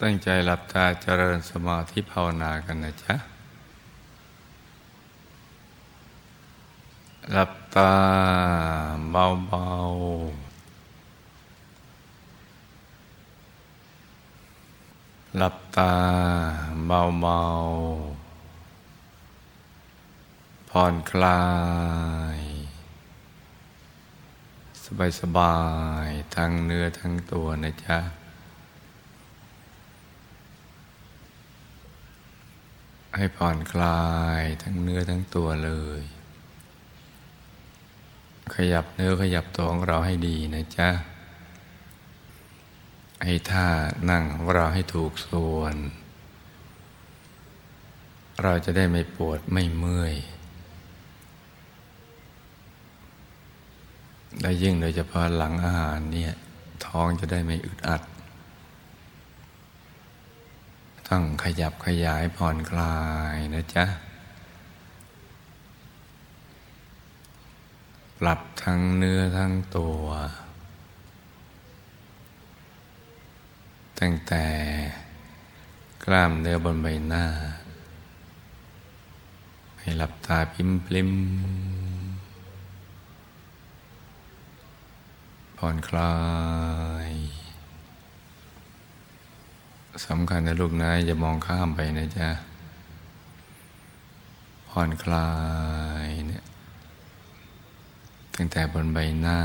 ตั้งใจหลับตาเจริญสมาธิภาวนากันนะจ๊ะ หลับตาเบาๆ หลับตาเบาๆ ผ่อนคลาย สบายๆ ทั้งเนื้อทั้งตัวนะจ๊ะ ให้ผ่อนคลายทั้งเนื้อทั้งตัวเลย ขยับเนื้อขยับตัวของเราให้ดีนะจ๊ะ ให้ท่านั่งของเราให้ถูกส่วน เราจะได้ไม่ปวดไม่เมื่อย และยิ่งโดยเฉพาะหลังอาหารเนี่ย ท้องจะได้ไม่อึดอัด ต้องขยับขยายผ่อนคลายนะจ๊ะ ปรับทั้งเนื้อทั้งตัว ตั้งแต่กล้ามเนื้อบนใบหน้า ให้หลับตาพิมพลิมผ่อนคลาย สำคัญนะลูกนะอย่ามองข้ามไปนะจ๊ะ ผ่อนคลายเนี่ยตั้งแต่บนใบหน้า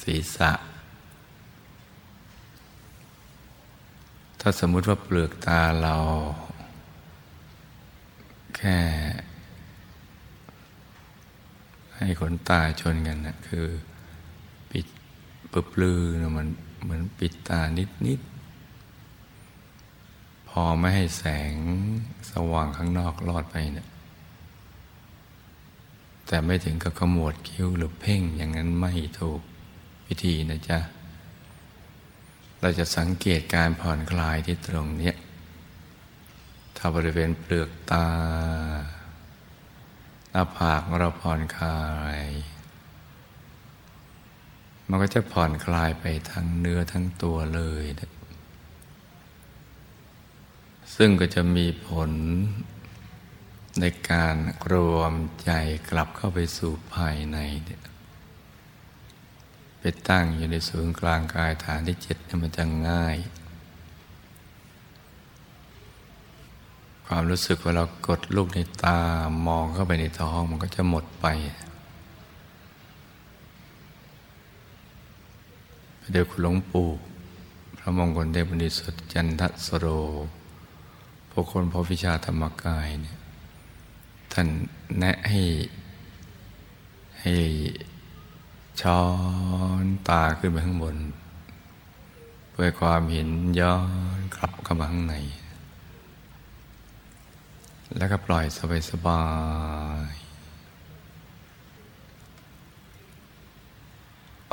ศีรษะ ถ้าสมมุติว่าเปลือกตาเรา แค่ ให้ขนตาชนกันนะคือ ปิดปปลือนะมันเหมือนปิดตานิดนิด พอไม่ให้แสงสว่างข้างนอกลอดไปเนะี่ยแต่ไม่ถึงกับขมวดคิ้วหรือเพ่งอย่างนั้นไม่ถูกวิธีนะจ๊ะ เราจะสังเกตการผ่อนคลายที่ตรงนี้ถ้าบริเวณเปลือกตาหน้าผากเราผ่อนคลาย มันก็จะผ่อนคลายไปทั้งเนื้อทั้งตัวเลยนะ ซึ่งก็จะมีผลในการรวมใจกลับเข้าไปสู่ภายในไปตั้งอยู่ในศูนย์กลางกายฐานที่เจ็ดนี่มันจะง่าย ความรู้สึกว่าเรากดลูกในตามองเข้าไปในท้องมันก็จะหมดไปเดี๋ยวคุณหลวงปู่พระมงคลเทพบุญสุดจันทสโร พวกคนพอวิชาธรรมกายเนี่ยท่านแนะให้ ให้ช้อนตาขึ้นไปข้างบน เพื่อความเห็นย้อนกลับเข้ามาข้างใน แล้วก็ปล่อยสบายสบาย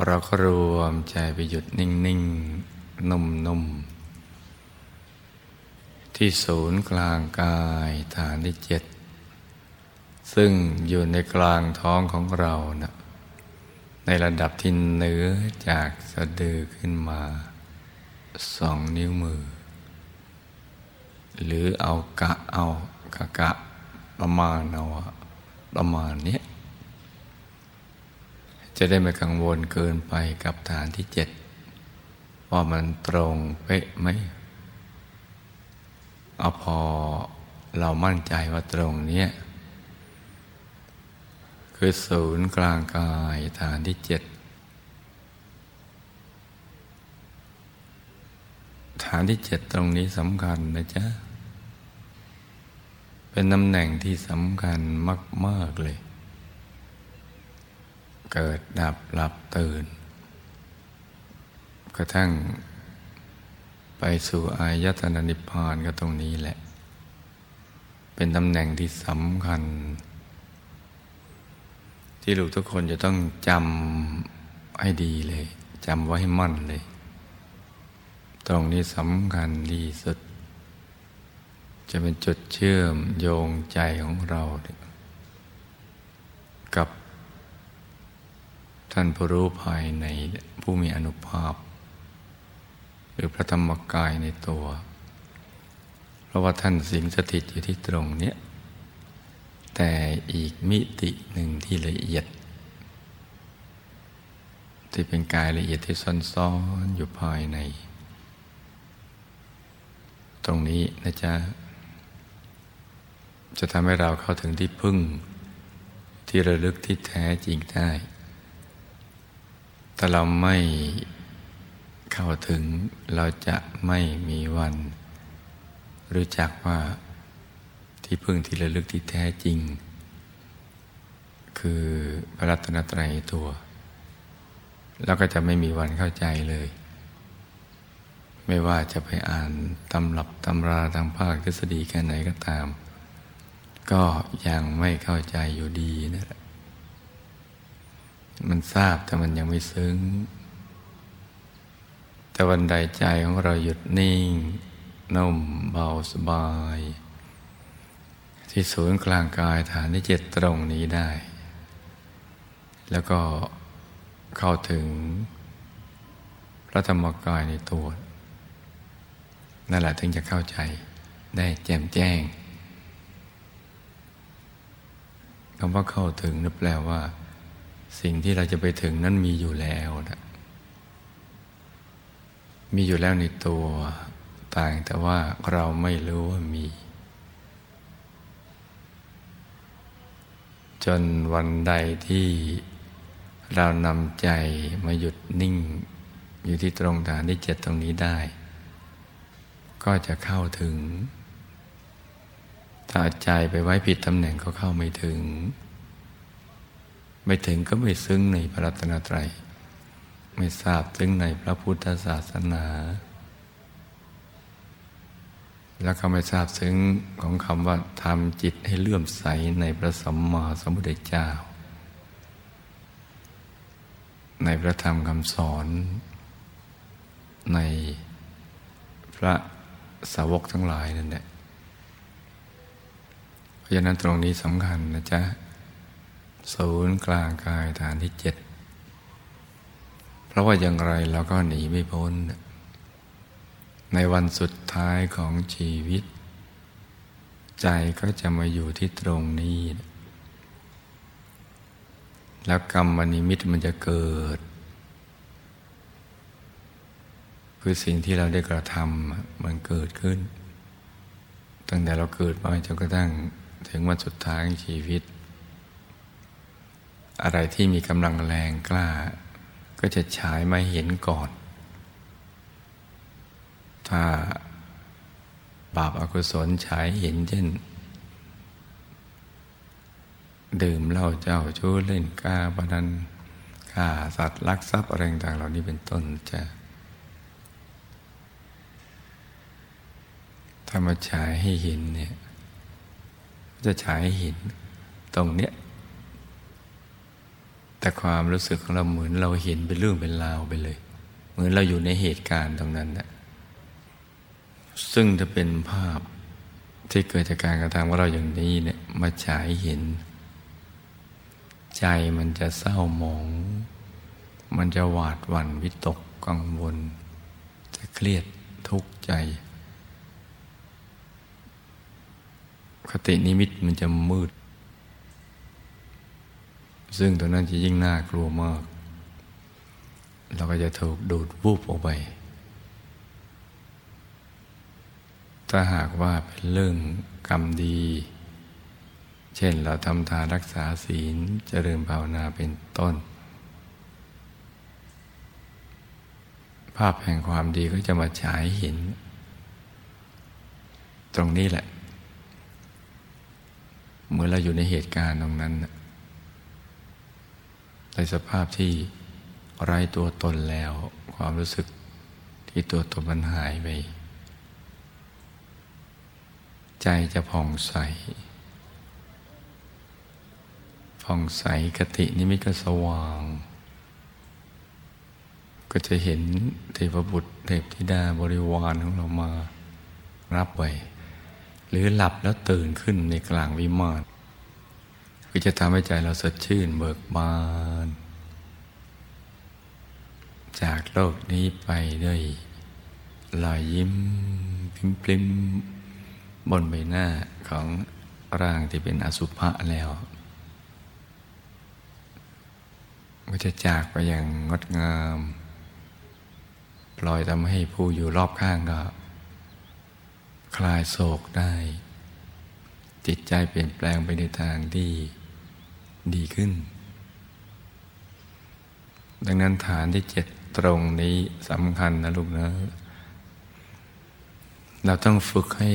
เราก็รวมใจไปหยุดนิ่ง ๆ นุ่ม ๆ ที่ศูนย์กลางกายฐานที่เจ็ดซึ่งอยู่ในกลางท้องของเรานะในระดับที่เหนือจากสะดือขึ้นมาสองนิ้วมือ หรือเอากะเอากะกะประมาณเอาประมาณนี้จะได้ไม่กังวลเกินไปกับฐานที่เจ็ดว่ามันตรงเป๊ะไหม เอาพอเรามั่นใจว่าตรงนี้คือศูนย์กลางกายฐานที่เจ็ดฐานที่เจ็ดตรงนี้สำคัญนะจ๊ะ เป็นตำแหน่งที่สำคัญมาก ๆ เลย เกิดดับหลับตื่น กระทั่ง ไปสู่อายตนะนิพพานก็ตรงนี้แหละ เป็นตำแหน่งที่สำคัญ ที่ลูกทุกคนจะต้องจำให้ดีเลยจำไว้ให้มั่นเลย ตรงนี้สำคัญที่สุด จะเป็นจุดเชื่อมโยงใจของเรา กับท่านผู้รู้ภายในผู้มีอนุภาพ รือพระธรรมกายในตัว เพราะว่าท่านสิงสถิตอยู่ที่ตรงเนี้ยแต่อีกมิติหนึ่งที่ละเอียด ที่เป็นกายละเอียดที่ซ่อนๆอยู่ภายใน ตรงนี้นะจ๊ะจะทำให้เราเข้าถึงที่พึ่ง ที่ระลึกที่แท้จริงได้ ถ้าเราไม่ เข้าถึงเราจะไม่มีวัน รู้จักว่าที่พึ่งที่ระลึกที่แท้จริง คือพระรัตนตรัยตัว แล้วก็จะไม่มีวันเข้าใจเลย ไม่ว่าจะไปอ่านตำรับตำราทางภาคทฤษฎีแค่ไหนก็ตาม ก็ยังไม่เข้าใจอยู่ดีนั่นแหละมันทราบแต่มันยังไม่ซึ้ง แต่วันใดใจของเราหยุดนิ่ง นุ่มเบาสบาย ที่ศูนย์กลางกายฐานที่เจ็ดตรงนี้ได้ แล้วก็เข้าถึงพระธรรมกายในตัวนั่นแหละถึงจะเข้าใจได้แจ่มแจ้งคำว่าเข้าถึงนั่นแปลว่า สิ่งที่เราจะไปถึงนั้นมีอยู่แล้วนะ มีอยู่แล้วในตัวต่างแต่ว่าเราไม่รู้ว่ามี จนวันใดที่เรานำใจมาหยุดนิ่ง อยู่ที่ตรงฐานที่เจ็ดตรงนี้ได้ ก็จะเข้าถึง ถ้าใจไปไว้ผิดตำแหน่งก็เข้าไม่ถึง ไม่ถึงก็ไม่ซึ้งในพระรัตนตรัย ไม่ทราบซึ้งในพระพุทธศาสนา แล้วก็ไม่ทราบซึ้งของคำว่าทำจิตให้เลื่อมใสในพระสัมมาสัมพุทธเจ้า ในพระธรรมคำสอน ในพระสาวกทั้งหลายนั่นแหละเพราะฉะนั้นตรงนี้สำคัญนะจ๊ะศูนย์กลางกายฐานที่เจ็ด เพราะว่าอย่างไรเราก็หนีไม่พ้น ในวันสุดท้ายของชีวิต ใจก็จะมาอยู่ที่ตรงนี้ แล้วกรรมนิมิตมันจะเกิด คือสิ่งที่เราได้กระทำมันเกิดขึ้น ตั้งแต่เราเกิดมาจนกระทั่งถึงวันสุดท้ายของชีวิต อะไรที่มีกำลังแรงกล้า ก็จะฉายมาเห็นก่อน ถ้าบาปอากุศลฉายเห็นเช่น ดื่มเหล้าเจ้าชู้เล่นกาบนันฆ่าสัตว์ลักทรัพย์อะไรต่างเหล่านี้เป็นต้นจะถ้ามาฉายให้เห็นเนี่ยจะฉายให้เห็นตรงเนี้ย แต่ความรู้สึกของเราเหมือนเราเห็นเป็นเรื่องเป็นราวไปเลย เหมือนเราอยู่ในเหตุการณ์ตรงนั้นนะซึ่งจะเป็นภาพที่เกิดจากการกระทำของเราอย่างนี้เนี่ยมาฉายเห็น ใจมันจะเศร้าหมอง มันจะหวาดหวั่นวิตกกังวล จะเครียดทุกข์ใจ คตินิมิตมันจะมืด ซึ่งตัวนั้นจะยิ่งน่ากลัวมาก เราก็จะถูกดูดวูบออกไป ถ้าหากว่าเป็นเรื่องกรรมดี เช่นเราทำทานรักษาศีลเจริญภาวนาเป็นต้น ภาพแห่งความดีก็จะมาฉายเห็น ตรงนี้แหละ เมื่อเราอยู่ในเหตุการณ์ตรงนั้น ในสภาพที่ไร้ตัวตนแล้ว ความรู้สึกที่ตัวตนมันหายไป ใจจะผ่องใส ผ่องใสกตินิมิตก็สว่าง ก็จะเห็นเทพบุตรเทพธิดาบริวารของเรามารับไว้หรือหลับแล้วตื่นขึ้นในกลางวิมาน คือจะทำให้ใจเราสดชื่นเบิกบาน จากโลกนี้ไปด้วยลอยยิ้มพิมพลิมบนใบหน้าของร่างที่เป็นอสุภะแล้วก็จะจากไปอย่างงดงาม ปล่อยทำให้ผู้อยู่รอบข้างก็ คลายโศกได้ จิตใจเปลี่ยนแปลงไปในทางที่ดีขึ้น ดังนั้นฐานที่เจ็ดตรงนี้สำคัญนะลูกนะ เราต้องฝึกให้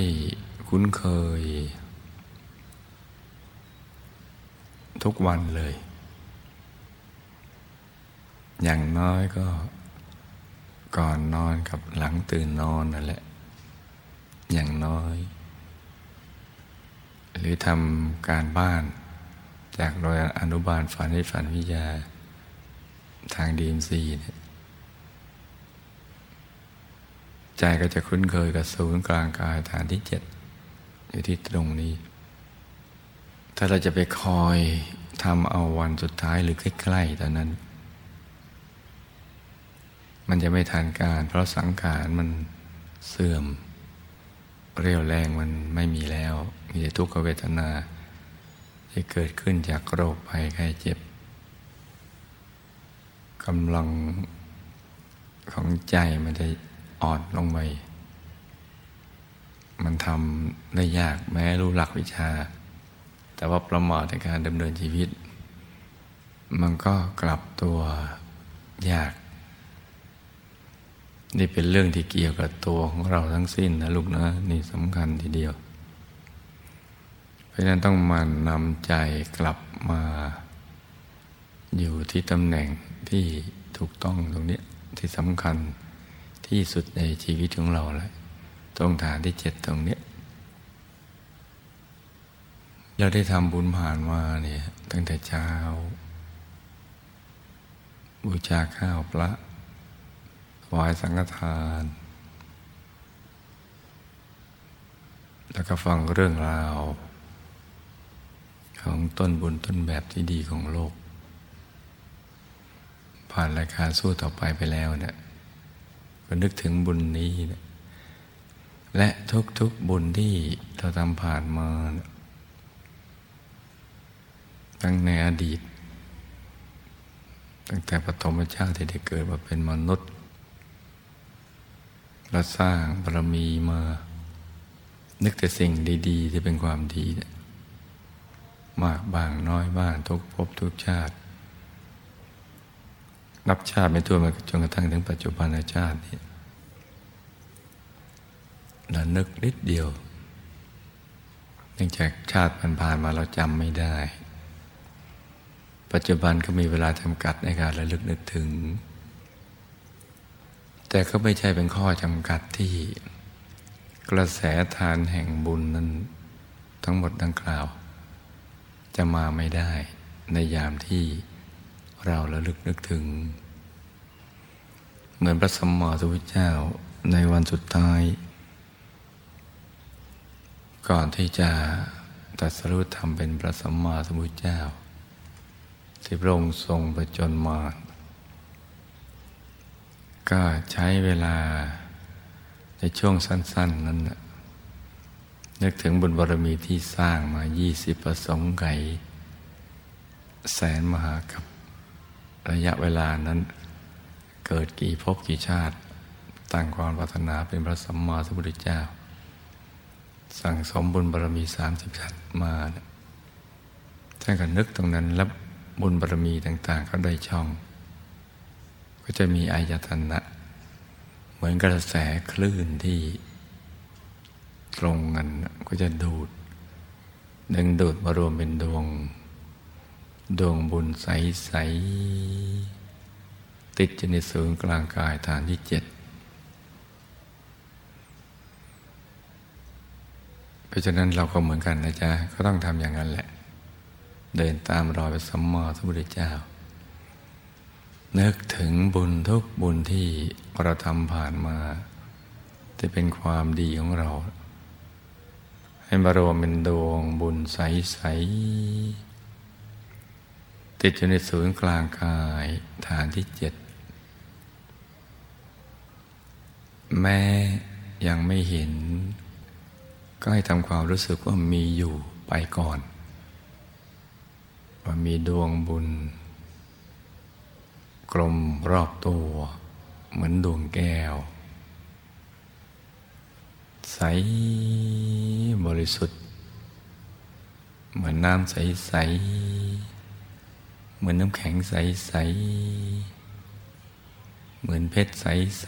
คุ้นเคย ทุกวันเลย อย่างน้อยก็ก่อนนอนกับหลังตื่นนอนนั่นแหละ อย่างน้อย หรือทำการบ้าน จากโดยอนุบาลฝันให้ฝันวิทยา ทางดีมซีเนี่ยใจก็จะคุ้นเคยกับศูนย์กลางกายฐานที่เจ็ดอยู่ที่ตรงนี้ ถ้าเราจะไปคอยทำเอาวันสุดท้ายหรือใกล้ๆตอนนั้น มันจะไม่ทันการ เพราะสังขารมันเสื่อม เรียวแรงมันไม่มีแล้ว มีแต่ทุกขเวทนาที่เกิดขึ้นจากโรคภัยไข้เจ็บกำลังของใจมันจะอ่อนลงไป มันทำได้ยากแม้รู้หลักวิชา แต่ว่าประมาทในการดำเนินชีวิต มันก็กลับตัวยาก นี่เป็นเรื่องที่เกี่ยวกับตัวของเราทั้งสิ้นนะลูกนะ นี่สำคัญทีเดียว ราะฉะนั้นต้องมันนำใจกลับมา อยู่ที่ตำแหน่งที่ถูกต้องตรงนี้ที่สำคัญที่สุดในชีวิตของเราเลยตรงฐานที่เจ็ดตรงนี้เราได้ทำบุญผ่านมาเนี่ยตั้งแต่เช้า บูชาข้าวพระถวายสังฆทาน แล้วก็ฟังเรื่องราว ของต้นบุญต้นแบบที่ดีของโลก ผ่านรายการสู้ต่อไปไปแล้วเนี่ยก็นึกถึงบุญนี้นะและทุกๆบุญที่เราทำผ่านมานะตั้งในอดีต ตั้งแต่ปฐมชาติที่ได้เกิดมาเป็นมนุษย์เราสร้างบารมีมา นึกแต่สิ่งดี ๆ ที่เป็นความดีนะ มากบางน้อยบ้างทุกภพทุกชาติ นับชาติไม่ทั่วมาจนกระทั่งถึงปัจจุบันชาตินี้เรานึกนิดเดียวเนื่องจากชาติผ่านๆมาเราจำไม่ได้ ปัจจุบันก็มีเวลาจำกัดในการระลึกนึกถึง แต่ก็ไม่ใช่เป็นข้อจำกัดที่กระแสทานแห่งบุญนั้นทั้งหมดดังกล่าว จะมาไม่ได้ในยามที่เราระลึกนึกถึง เหมือนพระสัมมาสัมพุทธเจ้าในวันสุดท้าย ก่อนที่จะตัดสรุปทำเป็นพระสัมมาสัมพุทธเจ้า ที่พระองค์ทรงประจนมาก็ใช้เวลาในช่วงสั้น ๆ นั้นนึ นึกถึงบุญบารมีที่สร้างมา 20 ประสงค์ไก่แสนมหากับระยะเวลานั้น เกิดกี่ภพกี่ชาติตั้งความปรารถนาเป็นพระสัมมาสัมพุทธเจ้า สั่งสมบุญบารมีสามสิบชาติมาท่านก็นึกตรงนั้นแล้วบุญบารมีต่างๆเขาได้ช่อง ก็จะมีอายตนะ เหมือนกระแสคลื่นที่ ตรงกันก็จะดูด ดึงดูดมารวมเป็นดวง ดวงบุญใส ๆ ติดอยู่ในศูนย์กลางกายฐานที่เจ็ดเพราะฉะนั้นเราก็เหมือนกันนะจ๊ะ ก็ต้องทำอย่างนั้นแหละ เดินตามรอยพระสัมมาสัมพุทธเจ้า นึกถึงบุญทุกบุญที่เราทำผ่านมาจะเป็นความดีของเรา ให้มารวมเป็นดวงบุญใส ๆ ติดอยู่ในศูนย์กลางกายฐานที่เจ็ด แมแม้ยังไม่เห็น ก็ให้ทำความรู้สึกว่ามีอยู่ไปก่อน ว่ามีดวงบุญ กลมรอบตัว เหมือนดวงแก้ว ใส บริสุทธิ์ เหมือนน้ำใส ๆ เหมือนน้ำแข็งใส ๆ เหมือนเพชรใส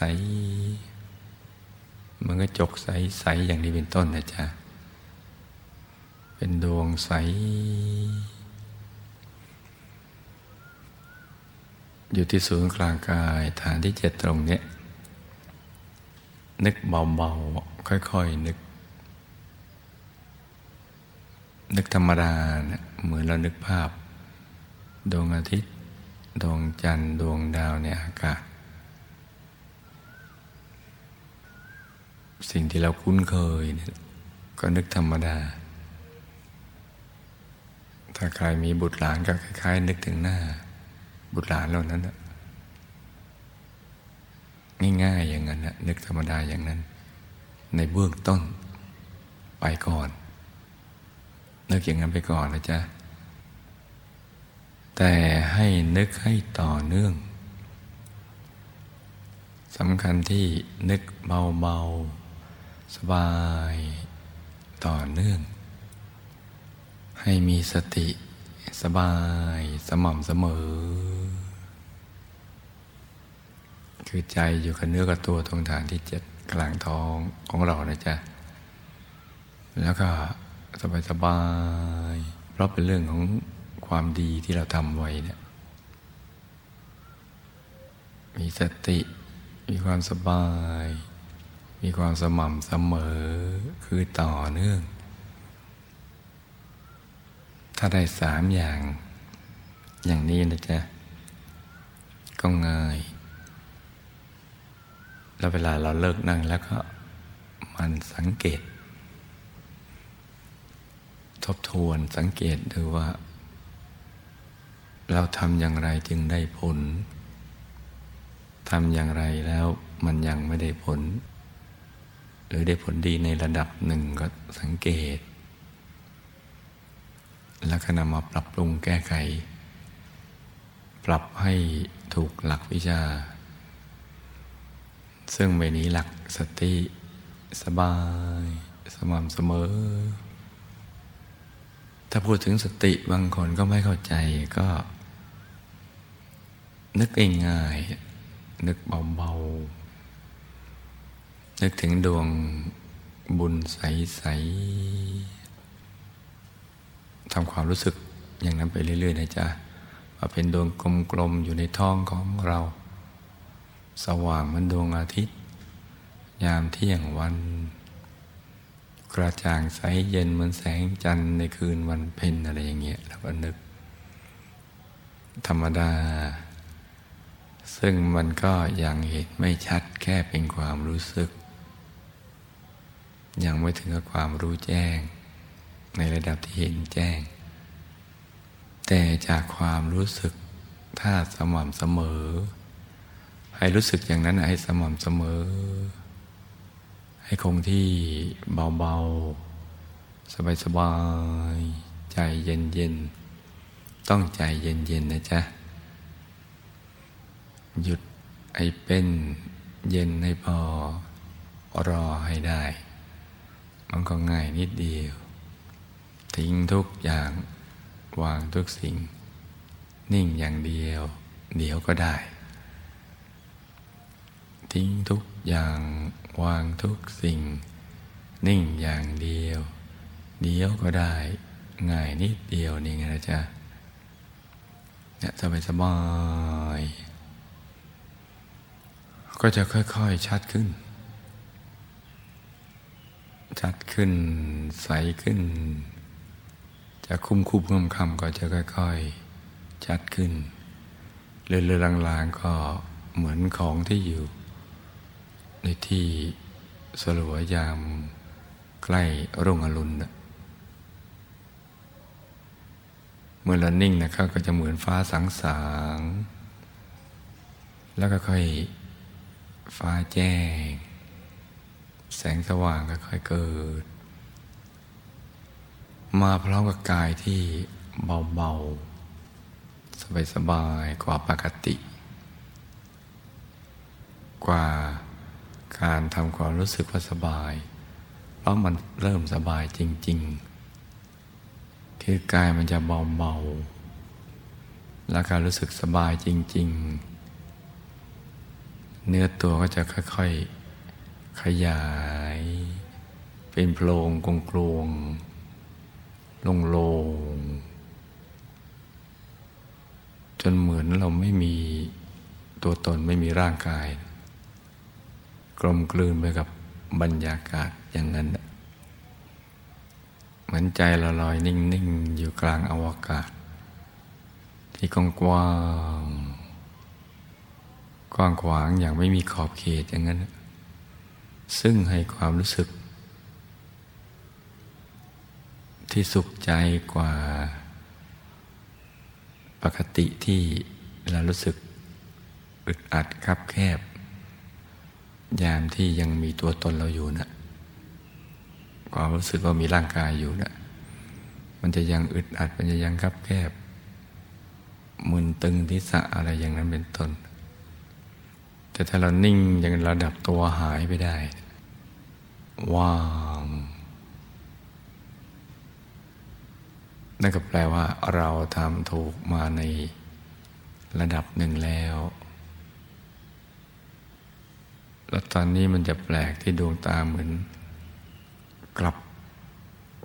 ๆ มันก็จกใส ๆ อย่างนี้เป็นต้นนะจ๊ะ เป็นดวงใส อยู่ที่ศูนย์กลางกายฐานที่เจ็ดตรงนี้นึกเบา ๆ ค่อย ๆ นึก นึกธรรมดานะเหมือนเรานึกภาพ ดวงอาทิตย์ ดวงจันทร์ ดวงดาวในอากาศ สิ่งที่เราคุ้นเคยเนี่ยก็นึกธรรมดา ถ้าใครมีบุตรหลานก็คล้ายๆ นึกถึงหน้า บุตรหลานเหล่านั้นนะง่ายๆอย่างนั้นนะนึกธรรมดาอย่างนั้น ในเบื้องต้นไปก่อน นึกอย่างนั้นไปก่อนนะจ๊ะ แต่ให้นึกให้ต่อเนื่องสำคัญที่นึกเบาๆ สบายต่อเนื่อง ให้มีสติสบายสม่ำเสมอ คือใจอยู่กับเนื้อกับตัวตรงฐานที่เจ็ดกลางท้องของเรานะจ๊ะ แล้วก็ สบายสบายเพราะเป็นเรื่องของความดีที่เราทำไว้เนี่ยมีสติ มีความสบาย มีความสม่ำเสมอคือต่อเนื่อง ถ้าได้สามอย่าง อย่างนี้นะจ๊ะ ก็ง่าย แล้วเวลาเราเลิกนั่งแล้วก็มันสังเกต ทบทวนสังเกตดูว่า เราทำอย่างไรจึงได้ผลทำอย่างไรแล้วมันยังไม่ได้ผล หรือได้ผลดีในระดับหนึ่งก็สังเกต แล้วก็นำมาปรับปรุงแก้ไข ปรับให้ถูกหลักวิชา ซึ่งไม่นี้หลักสติ สบาย สม่ำเสมอ ถ้าพูดถึงสติบางคนก็ไม่เข้าใจก็ นึกง่ายๆนึกเบาๆ นึกถึงดวงบุญใสๆทำความรู้สึกอย่างนั้นไปเรื่อยๆนะจ๊ะว่าเป็นดวงกลมๆ อยู่ในท้องของเรา สว่างเหมือนดวงอาทิตย์ ยามเที่ยงวัน กระจ่างใสเย็นเหมือนแสงจันทร์ในคืนวันเพ็ญอะไรอย่างเงี้ยแล้วก็นึก ธรรมดา ซึ่งมันก็ยังเห็นไม่ชัดแค่เป็นความรู้สึก ยังไม่ถึงกับความรู้แจ้ง ในระดับที่เห็นแจ้ง แต่จากความรู้สึกถ้าสม่ำเสมอ ให้รู้สึกอย่างนั้นให้สม่ำเสมอ ให้คงที่เบาๆ สบายๆ ใจเย็นๆ ต้องใจเย็นๆ นะจ๊ะ หยุดให้เป็นเย็นให้พอรอให้ได้ มันก็ง่ายนิดเดียว ทิ้งทุกอย่างวางทุกสิ่ง นิ่งอย่างเดียว เดี๋ยวก็ได้ ทิ้งทุก อย่างวางทุกสิ่ง นิ่งอย่างเดียว เดียวก็ได้ ง่ายนิดเดียวนี่ไงนะจ๊ะเนี่ยสบายสบายก็จะค่อยๆชัดขึ้น ชัดขึ้น ใสขึ้น จะคุ้มคุบคำคำก็จะค่อยๆ ชัดขึ้น เรื่อยๆลางๆก็เหมือนของที่อยู่ ในที่สลัวยามใกล้รุ่งอรุณเมื่อเรานิ่งนะครับก็จะเหมือนฟ้าสังสาง แล้วก็ค่อยฟ้าแจ้ง แสงสว่างค่อยเกิด มาพร้อมกับกายที่เบาๆ สบายๆ กว่าปกติ กว่า การทำความรู้สึกว่าสบาย เพราะมันเริ่มสบายจริง ๆ คือกายมันจะเบาๆและการรู้สึกสบายจริง ๆ เนื้อตัวก็จะค่อย ๆ ขยาย เป็นโพรงกลวงๆโล่งๆจนเหมือนเราไม่มีตัวตนไม่มีร่างกาย กลมกลืนไปกับบรรยากาศอย่างนั้น เหมือนใจเราลอยนิ่ง ๆ อยู่กลางอวกาศ ที่กว้างกว้างขวางอย่างไม่มีขอบเขตอย่างนั้น ซึ่งให้ความรู้สึก ที่สุขใจกว่า ปกติที่เรารู้สึกอึดอัดคับแคบ ยามที่ยังมีตัวตนเราอยู่นะความรู้สึกว่ามีร่างกายอยู่นะมันจะยังอึดอัดมันจะยังคับแคบมึนตึงทิศะอะไรอย่างนั้นเป็นต้น แต่ถ้าเรานิ่งอย่างระดับตัวหายไปได้ ว่างนั่นก็แปลว่าเราทำถูกมาในระดับหนึ่งแล้ว แล้วตอนนี้มันจะแปลกที่ดวงตาเหมือน กลับ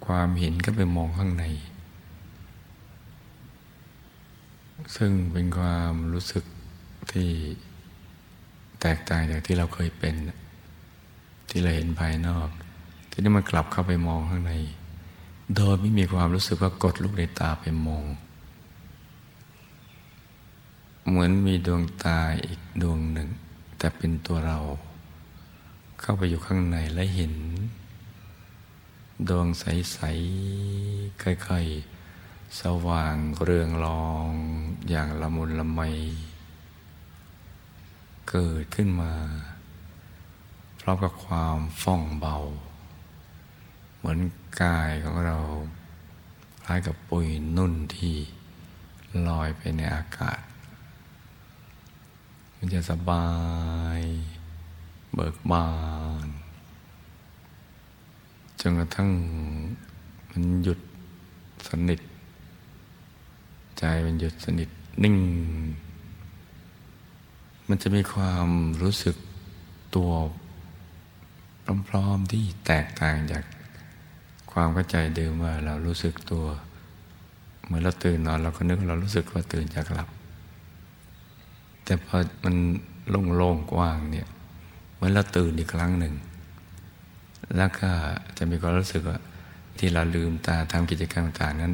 ความเห็นก็ไปมองข้างใน ซึ่งเป็นความรู้สึกที่แตกต่างจากที่เราเคยเป็น ที่เราเห็นภายนอก ที่นี่มันกลับเข้าไปมองข้างใน โดยไม่มีความรู้สึกว่ากดลูกในตาไปมอง เหมือนมีดวงตาอีกดวงหนึ่ง แต่เป็นตัวเรา เข้าไปอยู่ข้างในและเห็น ดวงใส ๆ ค่อย ๆ สว่างเรืองรองอย่างละมุนละไม เกิดขึ้นมา พร้อมกับความฟ่องเบา เหมือนกายของเราคล้ายกับปุยนุ่นที่ลอยไปในอากาศ มันจะสบาย เบิกบานจนกระทั่งมันหยุดสนิท ใจมันหยุดสนิทนิ่ง มันจะมีความรู้สึกตัวพร้อมๆที่แตกต่างจากความเข้าใจเดิมว่าเรารู้สึกตัวเมื่อเราตื่นนอนเราก็นึกเรารู้สึกว่าตื่นจากหลับ แต่พอมันโล่งๆกว้างเนี่ย มือนเราตื่นอีกครั้งหนึ่ง แล้วก็จะมีความรู้สึกว่าที่เราลืมตาทำกิจกรรมต่างนั้น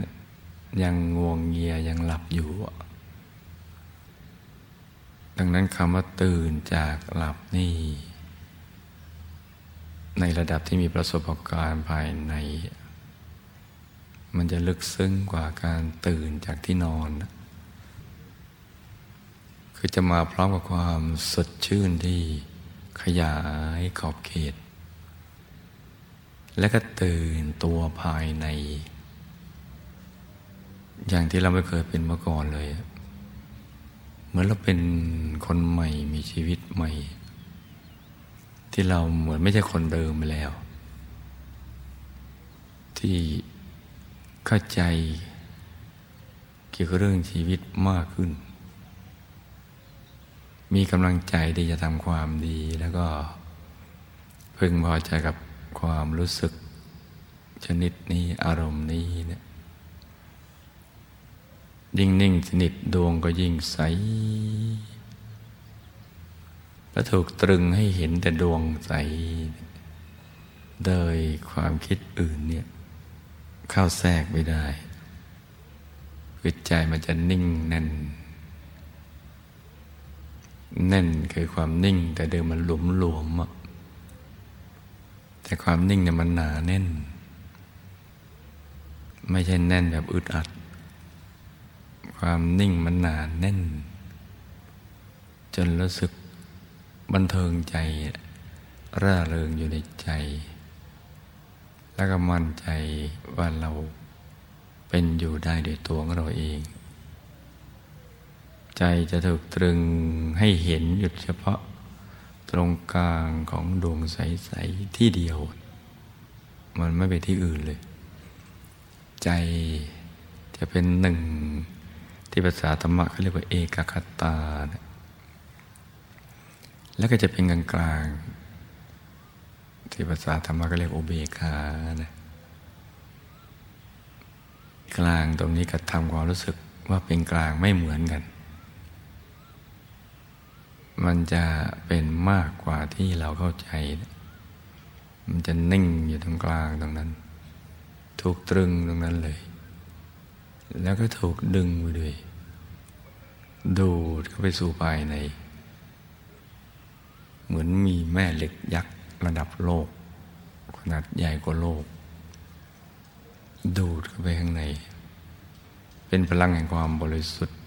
ยังงวงเงียยังหลับอยู่ ดังนั้นคำว่าตื่นจากหลับนี่ ในระดับที่มีประสบการณ์ภายใน มันจะลึกซึ้งกว่าการตื่นจากที่นอน คือจะมาพร้อมกับความสดชื่นที่ ขยายขอบเขต และก็ตื่นตัวภายใน อย่างที่เราไม่เคยเป็นมาก่อนเลย เหมือนเราเป็นคนใหม่มีชีวิตใหม่ ที่เราเหมือนไม่ใช่คนเดิมไปแล้ว ที่เข้าใจเกี่ยวกับเรื่องชีวิตมากขึ้น มีกำลังใจที่จะทำความดีแล้วก็ พึงพอใจกับความรู้สึก ชนิดนี้อารมณ์นี้เนี่ยยิ่งนิ่งสนิทดวงก็ยิ่งใสและถูกตรึงให้เห็นแต่ดวงใส โดยความคิดอื่นเนี่ยเข้าแทรกไม่ได้คือใจมันจะนิ่งแน่น แน่นคือความนิ่ง แต่เดิมมันหลวมหลวมแต่ความนิ่งเนี่ยมันหนาแน่น ไม่ใช่แน่นแบบอึดอัด ความนิ่งมันหนาแน่น จนรู้สึกบันเทิงใจ ร่าเริงอยู่ในใจ แล้วก็มั่นใจว่าเราเป็นอยู่ได้โดยตัวของเราเอง ใจจะถูกตรึงให้เห็นหยุดเฉพาะตรงกลางของดวงใส ๆ ที่เดียว มันไม่ไปที่อื่นเลย ใจจะเป็นหนึ่งที่ภาษาธรรมะเขาเรียกว่าเอกคตา แล้วก็จะเป็นกลางกลางที่ภาษาธรรมะก็เรียกโอเบคานะกลางตรงนี้กับทำความรู้สึกว่าเป็นกลางไม่เหมือนกัน มันจะเป็นมากกว่าที่เราเข้าใจ มันจะนิ่งอยู่ตรงกลางตรงนั้น ถูกตรึงตรงนั้นเลย แล้วก็ถูกดึงไปด้วย ดูดเข้าไปสู่ภายใน เหมือนมีแม่เหล็กยักษ์ระดับโลก ขนาดใหญ่กว่าโลก ดูดเข้าไปข้างใน เป็นพลังแห่งความบริสุทธิ์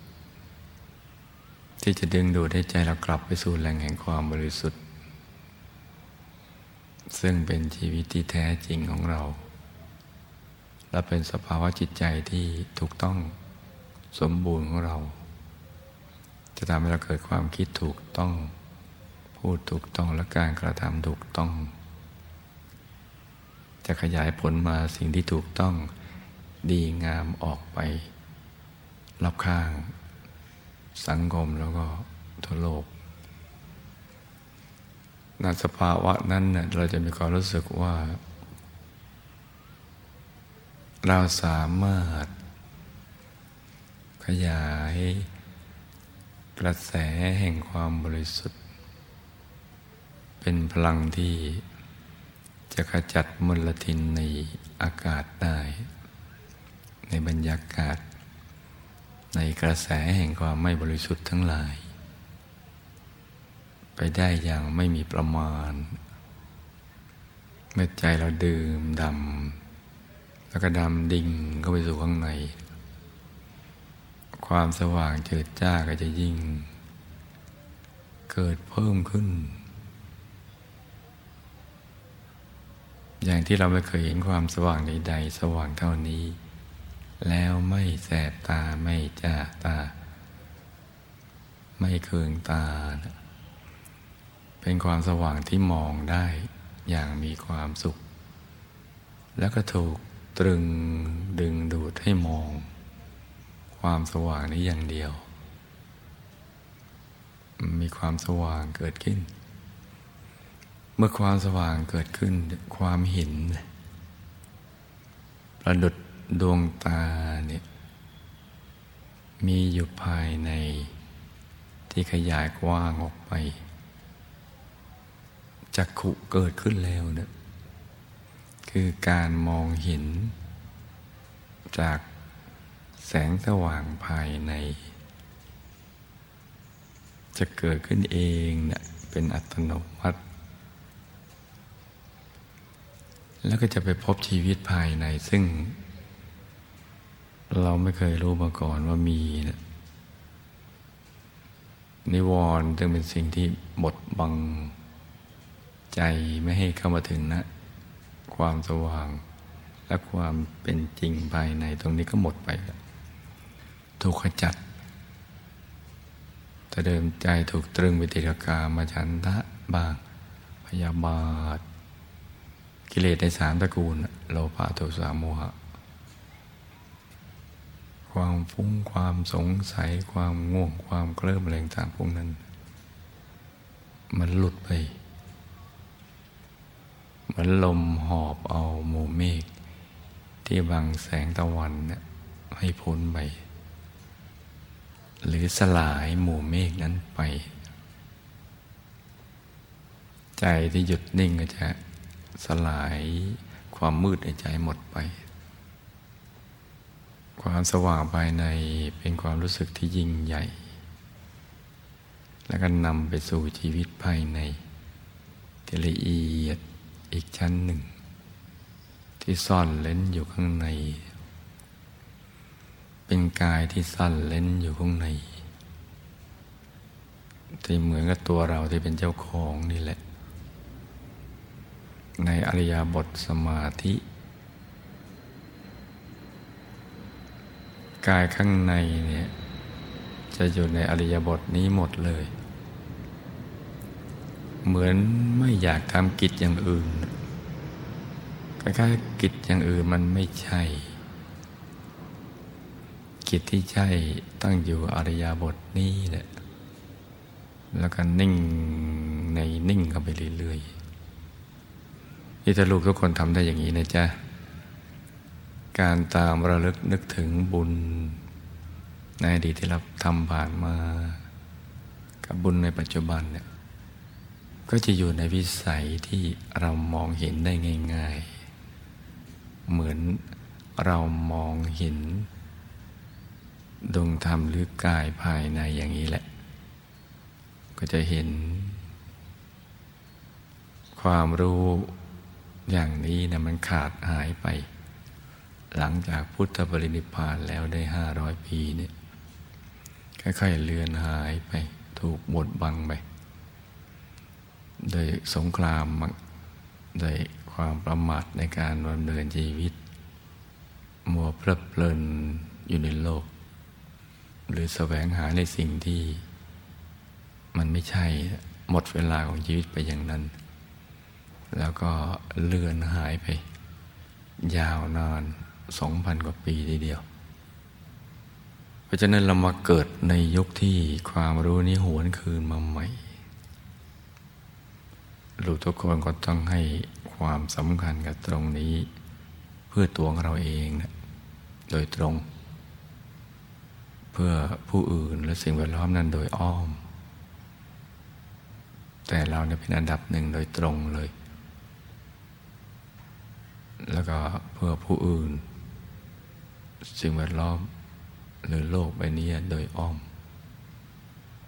ที่จะดึงดูดให้ใจเรากลับไปสู่แหล่งแห่งความบริสุทธิ์ ซึ่งเป็นชีวิตที่แท้จริงของเรา และเป็นสภาวะจิตใจที่ถูกต้องสมบูรณ์ของเรา จะทำให้เราเกิดความคิดถูกต้อง พูดถูกต้องและการกระทำถูกต้อง จะขยายผลมาสิ่งที่ถูกต้องดีงามออกไปรอบข้าง สังคมแล้วก็ทั่วโลกนสภาวะนั้นเน่ยเราจะมีความรู้สึกว่า เราสามารถ ขยายกระแสแห่งความบริสุทธิ์ เป็นพลังที่จะขจัดมลทินในอากาศได้ ในบรรยากาศ ในกระแสแห่งความไม่บริสุทธิ์ทั้งหลาย ไปได้อย่างไม่มีประมาณ เมื่อใจเราดื่มดำแล้วก็ดำดิ่งเข้าไปสู่ข้างใน ความสว่างเจิดจ้าก็จะยิ่ง เกิดเพิ่มขึ้น อย่างที่เราไม่เคยเห็นความสว่างใดๆ สว่างเท่านี้ แล้วไม่แสบตาไม่จ้าตา ไม่เคืองตา เป็นความสว่างที่มองได้อย่างมีความสุข แล้วก็ถูกตรึงดึงดูดให้มอง ความสว่างนี้อย่างเดียว มีความสว่างเกิดขึ้น เมื่อความสว่างเกิดขึ้นความเห็นประดุด ดวงตาเนี่ยมีอยู่ภายในที่ขยายกว้างออกไปจักขุเกิดขึ้นแล้วเนี่ยคือการมองเห็น จากแสงสว่างภายใน จะเกิดขึ้นเองเนี่ยเป็นอัตโนมัติ แล้วก็จะไปพบชีวิตภายในซึ่ง เราไม่เคยรู้มาก่อนว่ามีนะนิวรณ์จึงเป็นสิ่งที่บดบังใจไม่ให้เข้ามาถึงนะ ความสว่าง และความเป็นจริงภายในตรงนี้ก็หมดไปถูกขจัด แต่เดิมใจถูกตรึงไปติดกามาชันทะบ้าง พยาบาท กิเลสในสามตระกูล โลภะโทสะโมหะ ความฟุ้งความสงสัย ความง่วงความเคลิ้มอะไรต่างพวกนั้น มันหลุดไปเหมือนลมหอบเอาหมู่เมฆที่บังแสงตะวันเนี่ยให้พ้นไป หรือสลายหมู่เมฆนั้นไป ใจที่หยุดนิ่งก็จะสลายความมืดในใจหมดไป ความสว่างภายในเป็นความรู้สึกที่ยิ่งใหญ่ แล้วก็นำไปสู่ชีวิตภายในที่ละเอียดอีกชั้นหนึ่ง ที่ซ่อนเล้นอยู่ข้างใน เป็นกายที่ซ่อนเล้นอยู่ข้างในที่เหมือนกับตัวเราที่เป็นเจ้าของนี่แหละ ในอริยบทสมาธิ กายข้างในเนี่ยจะอยู่ในอริยบทนี้หมดเลย เหมือนไม่อยากทำกิจอย่างอื่นคล้ายๆกิจอย่างอื่นมันไม่ใช่ กิจที่ใช่ตั้งอยู่อริยบทนี้แหละแล้วก็นิ่งในนิ่งเข้าไปเรื่อยๆนี่ถ้าลูกทุกคนทำได้อย่างนี้นะจ๊ะ การตามระลึกนึกถึงบุญ ในอดีตที่เราทำผ่านมา กับบุญในปัจจุบันเนี่ยก็จะอยู่ในวิสัยที่เรามองเห็นได้ง่าย ๆ เหมือนเรามองเห็นดวงธรรมหรือกายภายในอย่างนี้แหละ ก็จะเห็น ความรู้อย่างนี้นะมันขาดหายไป หลังจากพุทธบรินิพานแล้วได้ห้าร้อยปีเนี่ยค่อยๆเลือนหายไป ถูกบดบังไปโดยสงครามโดยความประมาทในการดำเนินชีวิต มัวเพลิดเพลินอยู่ในโลก หรือแสวงหาในสิ่งที่มันไม่ใช่หมดเวลาของชีวิตไปอย่างนั้น แล้วก็เลือนหายไป ยาวนาน สองพันกว่าปีทีเดียว เพราะฉะนั้นเรามาเกิดในยุคที่ความรู้นี้หวนคืนมาใหม่ลูกทุกคนก็ต้องให้ความสำคัญกับตรงนี้ เพื่อตัวของเราเองนะโดยตรง เพื่อผู้อื่นและสิ่งแวดล้อมนั้นโดยอ้อม แต่เราเนี่ยเป็นอันดับหนึ่งโดยตรงเลย แล้วก็เพื่อผู้อื่น สิ่งแวดล้อม หรือโลกใบนี้โดยอ้อม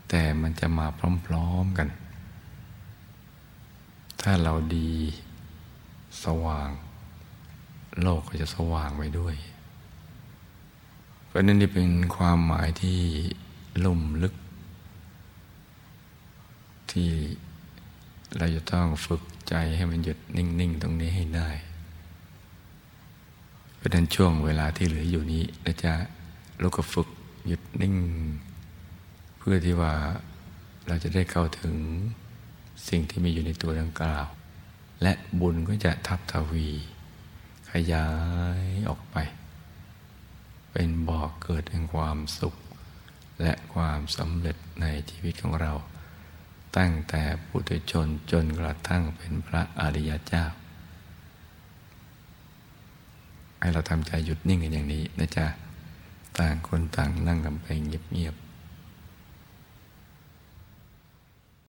แต่มันจะมาพร้อมๆกัน ถ้าเราดีสว่าง โลกก็จะสว่างไปด้วย เพราะนั้นนี่เป็นความหมายที่ลุ่มลึก ที่เราจะต้องฝึกใจให้มันหยุดนิ่ง ๆ ตรงนี้ให้ได้ เพราะนั้นช่วงเวลาที่เหลืออยู่นี้เราจะเราก็ฝึกหยุดนิ่ง เพื่อที่ว่าเราจะได้เข้าถึงสิ่งที่มีอยู่ในตัวดังกล่าว และบุญก็จะทับทวี ขยายออกไป เป็นบ่อกเกิดแห่งความสุข และความสำเร็จในชีวิตของเรา ตั้งแต่ปุถุชนจนกระทั่งเป็นพระอริยเจ้า ให้เราทำใจหยุดนิ่งกันอย่างนี้นะจ๊ะ ต่างคนต่างนั่งกันไปเงียบ